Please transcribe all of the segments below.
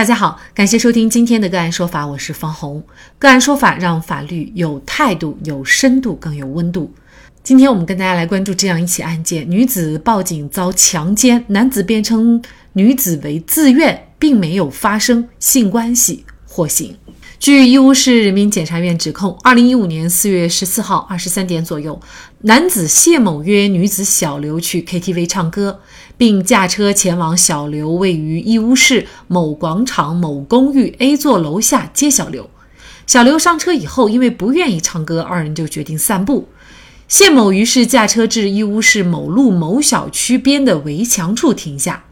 大家好，感谢收听今天的个案说法，我是方红。个案说法让法律有态度、有深度、更有温度。今天我们跟大家来关注这样一起案件：女子报警遭强奸，男子辩称女子为自愿，并没有发生性关系，获刑。据义乌市人民检察院指控，二零一五年四月十四号二十三点左右，男子谢某约女子小刘去 KTV 唱歌，并驾车前往小刘位于义乌市某广场某公寓 A 座楼下接小刘。小刘上车以后，因为不愿意唱歌，二人就决定散步。谢某于是驾车至义乌市某路某小区边的围墙处停下。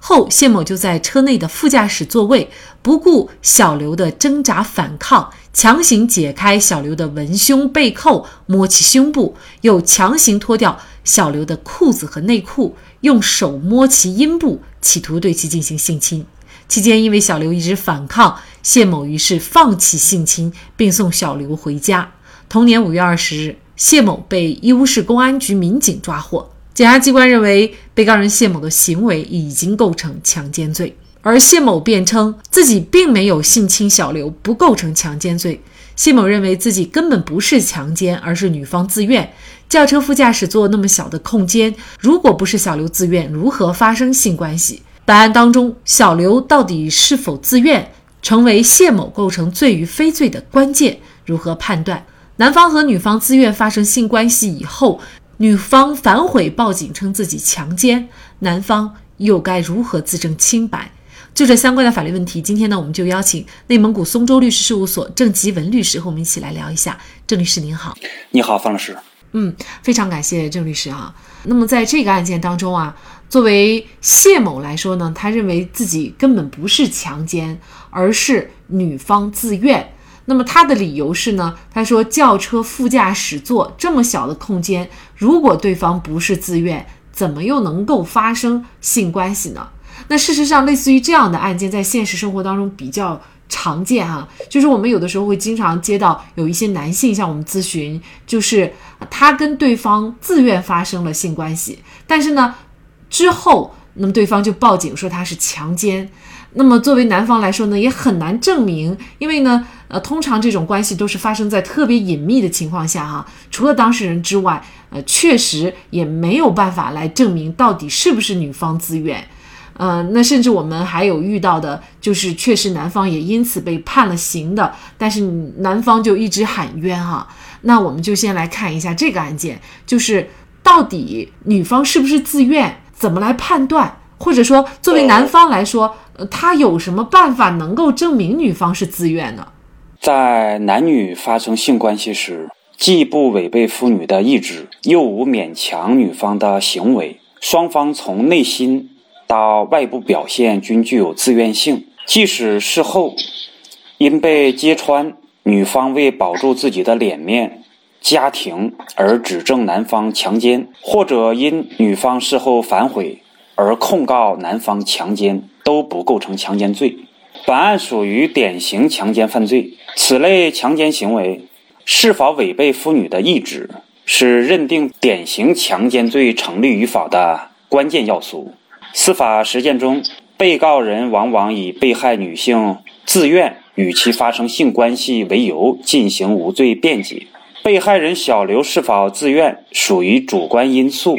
后，谢某就在车内的副驾驶座位，不顾小刘的挣扎反抗，强行解开小刘的文胸背扣，摸其胸部，又强行脱掉小刘的裤子和内裤，用手摸其阴部，企图对其进行性侵。期间，因为小刘一直反抗，谢某于是放弃性侵，并送小刘回家。同年五月二十日，谢某被义乌市公安局民警抓获。检察机关认为，被告人谢某的行为已经构成强奸罪，而谢某辩称自己并没有性侵小刘，不构成强奸罪。谢某认为自己根本不是强奸，而是女方自愿。轿车副驾驶座那么小的空间，如果不是小刘自愿，如何发生性关系？本案当中，小刘到底是否自愿，成为谢某构成罪与非罪的关键。如何判断？男方和女方自愿发生性关系以后。女方反悔报警，称自己强奸，男方又该如何自证清白？就这相关的法律问题，今天呢，我们就邀请内蒙古松州律师事务所郑吉文律师和我们一起来聊一下。郑律师您好，你好，方老师。嗯，非常感谢郑律师啊。那么在这个案件当中啊，作为谢某来说呢，他认为自己根本不是强奸，而是女方自愿。那么他的理由是呢？他说轿车副驾驶座这么小的空间，如果对方不是自愿，怎么又能够发生性关系呢？那事实上，类似于这样的案件，在现实生活当中比较常见哈。就是我们有的时候会经常接到有一些男性向我们咨询，就是他跟对方自愿发生了性关系，但是呢，之后那么对方就报警说他是强奸。那么作为男方来说呢，也很难证明，因为呢。呃，通常这种关系都是发生在特别隐秘的情况下，哈，除了当事人之外，呃，确实也没有办法来证明到底是不是女方自愿。呃，那甚至我们还有遇到的，就是确实男方也因此被判了刑的，但是男方就一直喊冤哈。那我们就先来看一下这个案件，就是到底女方是不是自愿，怎么来判断？或者说，作为男方来说，呃，他有什么办法能够证明女方是自愿呢？在男女发生性关系时，既不违背妇女的意志，又无勉强女方的行为，双方从内心到外部表现均具有自愿性。即使事后因被揭穿，女方为保住自己的脸面、家庭而指证男方强奸，或者因女方事后反悔而控告男方强奸，都不构成强奸罪。本案属于典型强奸犯罪。此类强奸行为是否违背妇女的意志，是认定典型强奸罪成立与否的关键要素。司法实践中，被告人往往以被害女性自愿与其发生性关系为由进行无罪辩解。被害人小刘是否自愿，属于主观因素，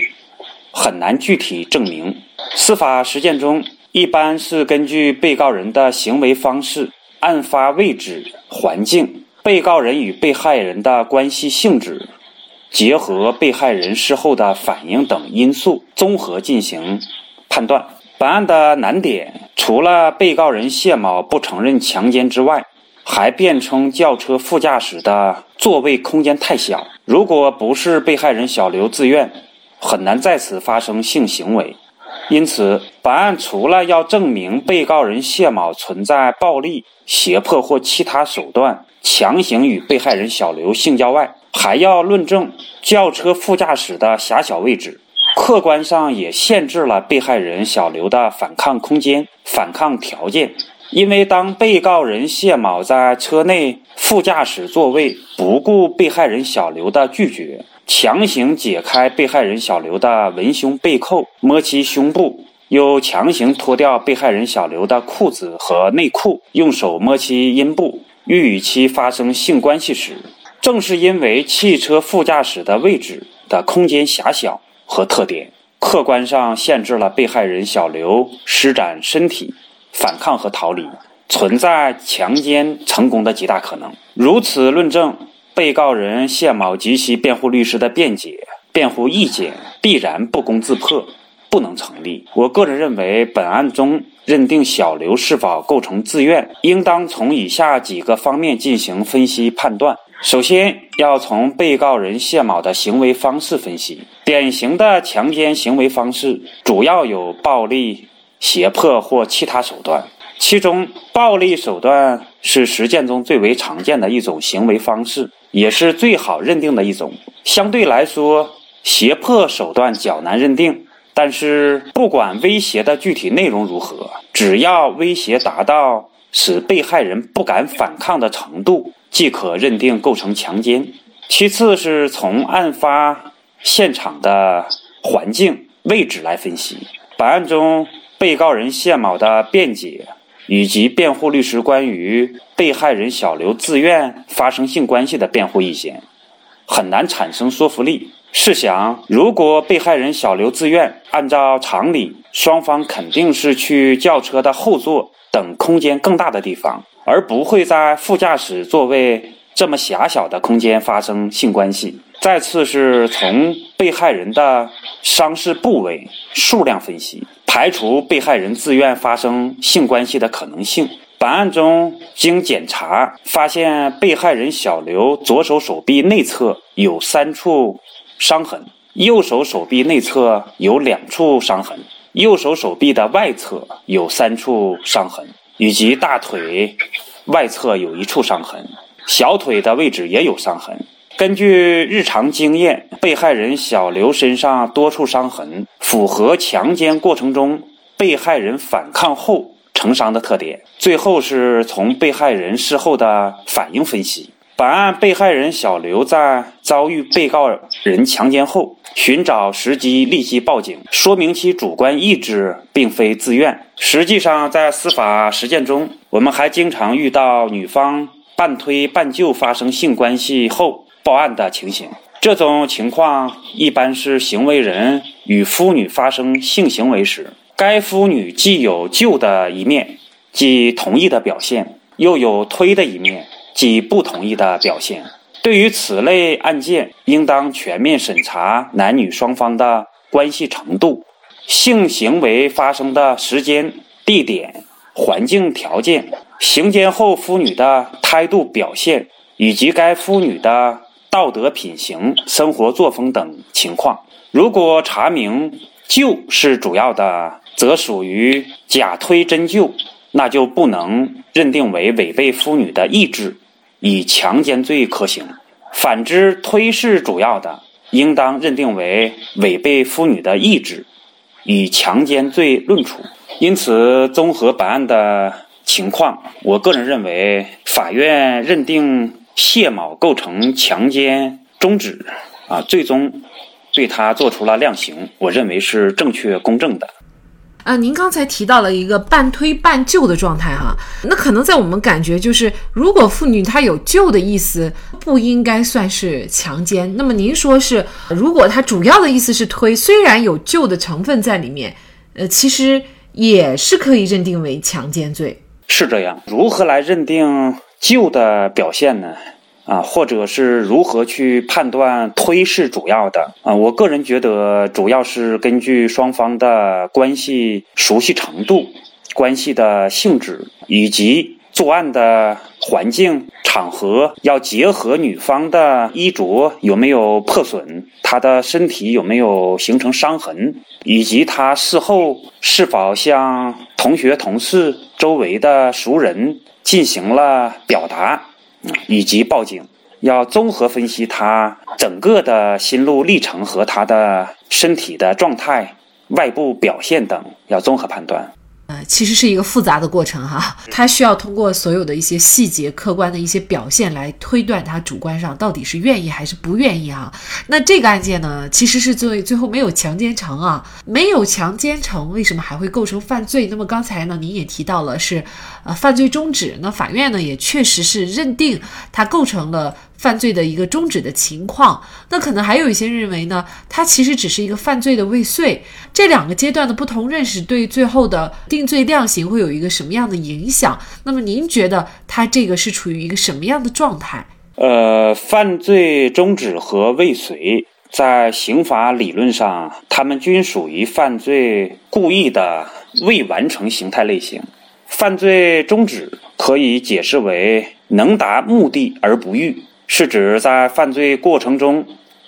很难具体证明。司法实践中。一般是根据被告人的行为方式、案发位置、环境、被告人与被害人的关系性质，结合被害人事后的反应等因素，综合进行判断。本案的难点，除了被告人谢某不承认强奸之外，还辩称轿车副驾驶的座位空间太小，如果不是被害人小刘自愿，很难在此发生性行为。因此，本案除了要证明被告人谢某存在暴力、胁迫或其他手段强行与被害人小刘性交外，还要论证轿车副驾驶的狭小位置，客观上也限制了被害人小刘的反抗空间、反抗条件。因为当被告人谢某在车内副驾驶座位不顾被害人小刘的拒绝。强行解开被害人小刘的文胸背扣，摸其胸部，又强行脱掉被害人小刘的裤子和内裤，用手摸其阴部，欲与其发生性关系时，正是因为汽车副驾驶的位置的空间狭小和特点，客观上限制了被害人小刘施展身体反抗和逃离，存在强奸成功的极大可能。如此论证，被告人谢某及其辩护律师的辩解、辩护意见必然不攻自破。不能成立。我个人认为，本案中认定小刘是否构成自愿，应当从以下几个方面进行分析判断。首先，要从被告人谢某的行为方式分析。典型的强奸行为方式主要有暴力、胁迫或其他手段，其中暴力手段是实践中最为常见的一种行为方式，也是最好认定的一种。相对来说，胁迫手段较难认定。但是，不管威胁的具体内容如何，只要威胁达到使被害人不敢反抗的程度，即可认定构成强奸。其次是从案发现场的环境位置来分析。本案中，被告人谢某的辩解以及辩护律师关于被害人小刘自愿发生性关系的辩护意见，很难产生说服力。试想，如果被害人小刘自愿，按照常理，双方肯定是去轿车的后座等空间更大的地方，而不会在副驾驶座位这么狭小的空间发生性关系。再次是从被害人的伤势部位数量分析，排除被害人自愿发生性关系的可能性。本案中，经检查发现，被害人小刘左手手臂内侧有三处。伤痕，右手手臂内侧有两处伤痕，右手手臂的外侧有三处伤痕，以及大腿外侧有一处伤痕，小腿的位置也有伤痕。根据日常经验，被害人小刘身上多处伤痕符合强奸过程中被害人反抗后成伤的特点。最后是从被害人事后的反应分析。本案被害人小刘在遭遇被告人强奸后，寻找时机立即报警，说明其主观意志并非自愿。实际上，在司法实践中，我们还经常遇到女方半推半就发生性关系后报案的情形。这种情况一般是行为人与妇女发生性行为时，该妇女既有就的一面，即同意的表现，又有推的一面。即不同意的表现。对于此类案件，应当全面审查男女双方的关系程度、性行为发生的时间、地点、环境条件、行奸后妇女的态度表现，以及该妇女的道德品行、生活作风等情况。如果查明就是主要的，则属于假推真就。那就不能认定为违背妇女的意志，以强奸罪可行；反之，推是主要的，应当认定为违背妇女的意志，以强奸罪论处。因此，综合本案的情况，我个人认为，法院认定谢某构成强奸中止，啊，最终对他做出了量刑，我认为是正确公正的。啊，您刚才提到了一个半推半就的状态哈，那可能在我们感觉就是，如果妇女她有救的意思，不应该算是强奸。那么您说是，如果她主要的意思是推，虽然有救的成分在里面，呃，其实也是可以认定为强奸罪。是这样，如何来认定旧的表现呢？啊，或者是如何去判断推是主要的啊？我个人觉得，主要是根据双方的关系熟悉程度、关系的性质以及作案的环境场合，要结合女方的衣着有没有破损，她的身体有没有形成伤痕，以及她事后是否向同学、同事、周围的熟人进行了表达。以及报警，要综合分析他整个的心路历程和他的身体的状态、外部表现等，要综合判断。呃，其实是一个复杂的过程哈，他需要通过所有的一些细节、客观的一些表现来推断他主观上到底是愿意还是不愿意哈。那这个案件呢，其实是最最后没有强奸成啊，没有强奸成，为什么还会构成犯罪？那么刚才呢，您也提到了是呃犯罪终止，那法院呢也确实是认定他构成了。犯罪的一个终止的情况，那可能还有一些认为呢，它其实只是一个犯罪的未遂。这两个阶段的不同认识，对最后的定罪量刑会有一个什么样的影响？那么您觉得它这个是处于一个什么样的状态？呃，犯罪终止和未遂，在刑法理论上，他们均属于犯罪故意的未完成形态类型。犯罪终止可以解释为能达目的而不欲。是指在犯罪过程中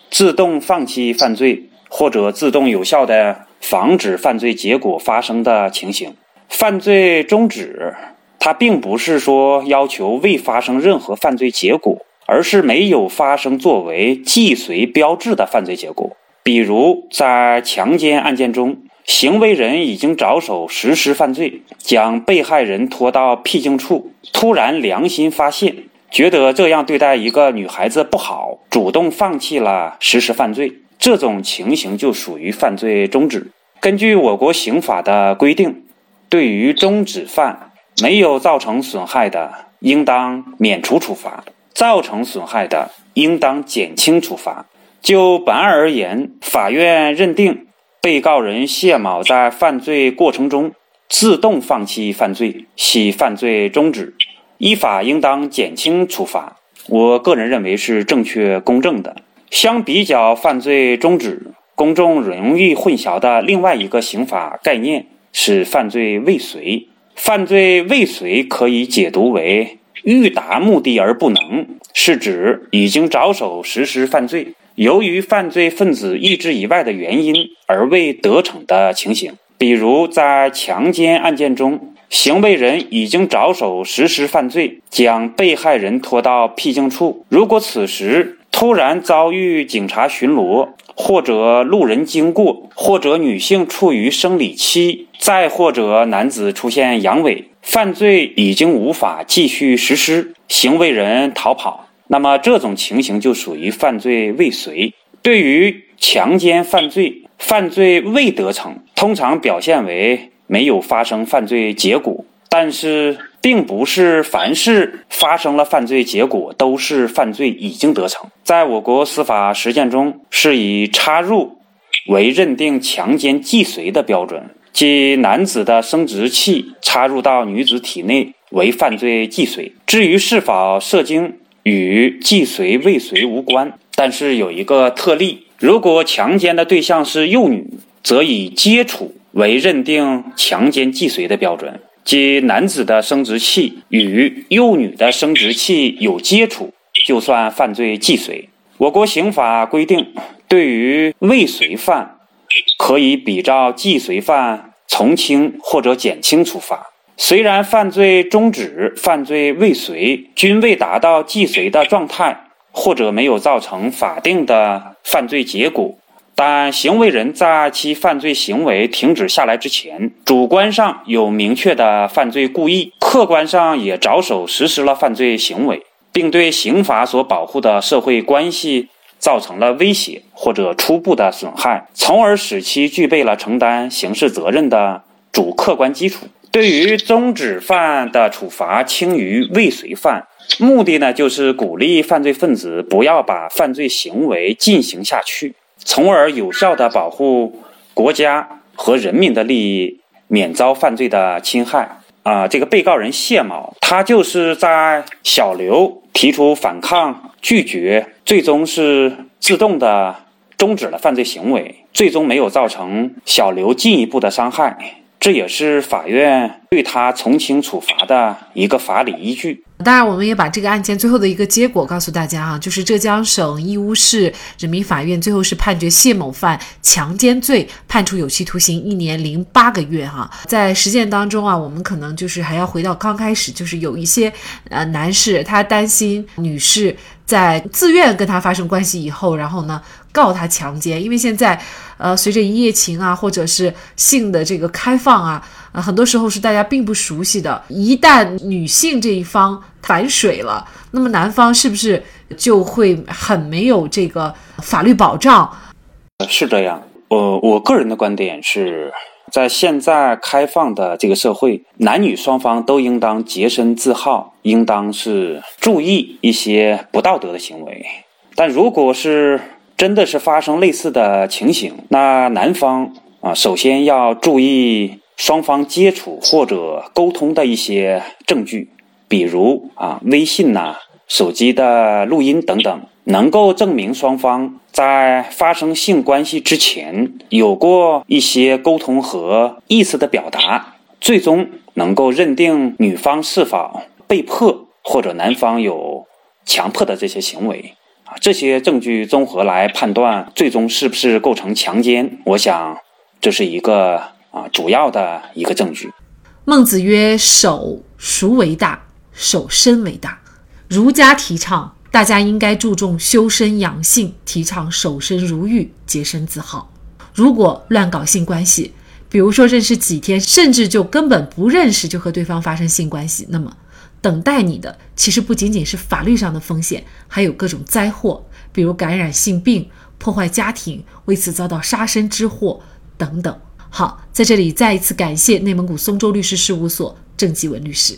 自动放弃犯罪，或者自动有效的防止犯罪结果发生的情形。犯罪终止，它并不是说要求未发生任何犯罪结果，而是没有发生作为既遂标志的犯罪结果。比如在强奸案件中，行为人已经着手实施犯罪，将被害人拖到僻静处，突然良心发现。觉得这样对待一个女孩子不好，主动放弃了实施犯罪，这种情形就属于犯罪中止。根据我国刑法的规定，对于中止犯没有造成损害的，应当免除处罚；造成损害的，应当减轻处罚。就本案而言，法院认定被告人谢某在犯罪过程中自动放弃犯罪，系犯罪中止。依法应当减轻处罚，我个人认为是正确公正的。相比较犯罪终止，公众容易混淆的另外一个刑法概念是犯罪未遂。犯罪未遂可以解读为欲达目的而不能，是指已经着手实施犯罪，由于犯罪分子意志以外的原因而未得逞的情形。比如在强奸案件中。行为人已经着手实施犯罪，将被害人拖到僻静处。如果此时突然遭遇警察巡逻，或者路人经过，或者女性处于生理期，再或者男子出现阳痿，犯罪已经无法继续实施，行为人逃跑，那么这种情形就属于犯罪未遂。对于强奸犯罪，犯罪未得逞，通常表现为。没有发生犯罪结果，但是并不是凡是发生了犯罪结果都是犯罪已经得逞。在我国司法实践中，是以插入为认定强奸既遂的标准，即男子的生殖器插入到女子体内为犯罪既遂。至于是否射精，与既遂未遂无关。但是有一个特例，如果强奸的对象是幼女，则以接触。为认定强奸既遂的标准，即男子的生殖器与幼女的生殖器有接触，就算犯罪既遂。我国刑法规定，对于未遂犯，可以比照既遂犯从轻或者减轻处罚。虽然犯罪终止、犯罪未遂均未达到既遂的状态，或者没有造成法定的犯罪结果。但行为人在其犯罪行为停止下来之前，主观上有明确的犯罪故意，客观上也着手实施了犯罪行为，并对刑法所保护的社会关系造成了威胁或者初步的损害，从而使其具备了承担刑事责任的主客观基础。对于终止犯的处罚轻于未遂犯，目的呢，就是鼓励犯罪分子不要把犯罪行为进行下去。从而有效地保护国家和人民的利益，免遭犯罪的侵害。啊，这个被告人谢某，他就是在小刘提出反抗、拒绝，最终是自动的终止了犯罪行为，最终没有造成小刘进一步的伤害。这也是法院对他从轻处罚的一个法理依据。当然，我们也把这个案件最后的一个结果告诉大家哈，就是浙江省义乌市人民法院最后是判决谢某犯强奸罪，判处有期徒刑一年零八个月哈。在实践当中啊，我们可能就是还要回到刚开始，就是有一些呃男士他担心女士。在自愿跟他发生关系以后，然后呢告他强奸，因为现在，呃，随着一夜情啊，或者是性的这个开放啊，呃，很多时候是大家并不熟悉的。一旦女性这一方反水了，那么男方是不是就会很没有这个法律保障？是这样，我我个人的观点是。在现在开放的这个社会，男女双方都应当洁身自好，应当是注意一些不道德的行为。但如果是真的是发生类似的情形，那男方啊，首先要注意双方接触或者沟通的一些证据，比如啊，微信呐、手机的录音等等。能够证明双方在发生性关系之前有过一些沟通和意思的表达，最终能够认定女方是否被迫或者男方有强迫的这些行为啊，这些证据综合来判断最终是不是构成强奸，我想这是一个啊主要的一个证据。孟子曰：“守孰为大？守身为大。”儒家提倡。大家应该注重修身养性，提倡守身如玉，洁身自好。如果乱搞性关系，比如说认识几天，甚至就根本不认识就和对方发生性关系，那么等待你的其实不仅仅是法律上的风险，还有各种灾祸，比如感染性病、破坏家庭、为此遭到杀身之祸等等。好，在这里再一次感谢内蒙古松州律师事务所郑继文律师。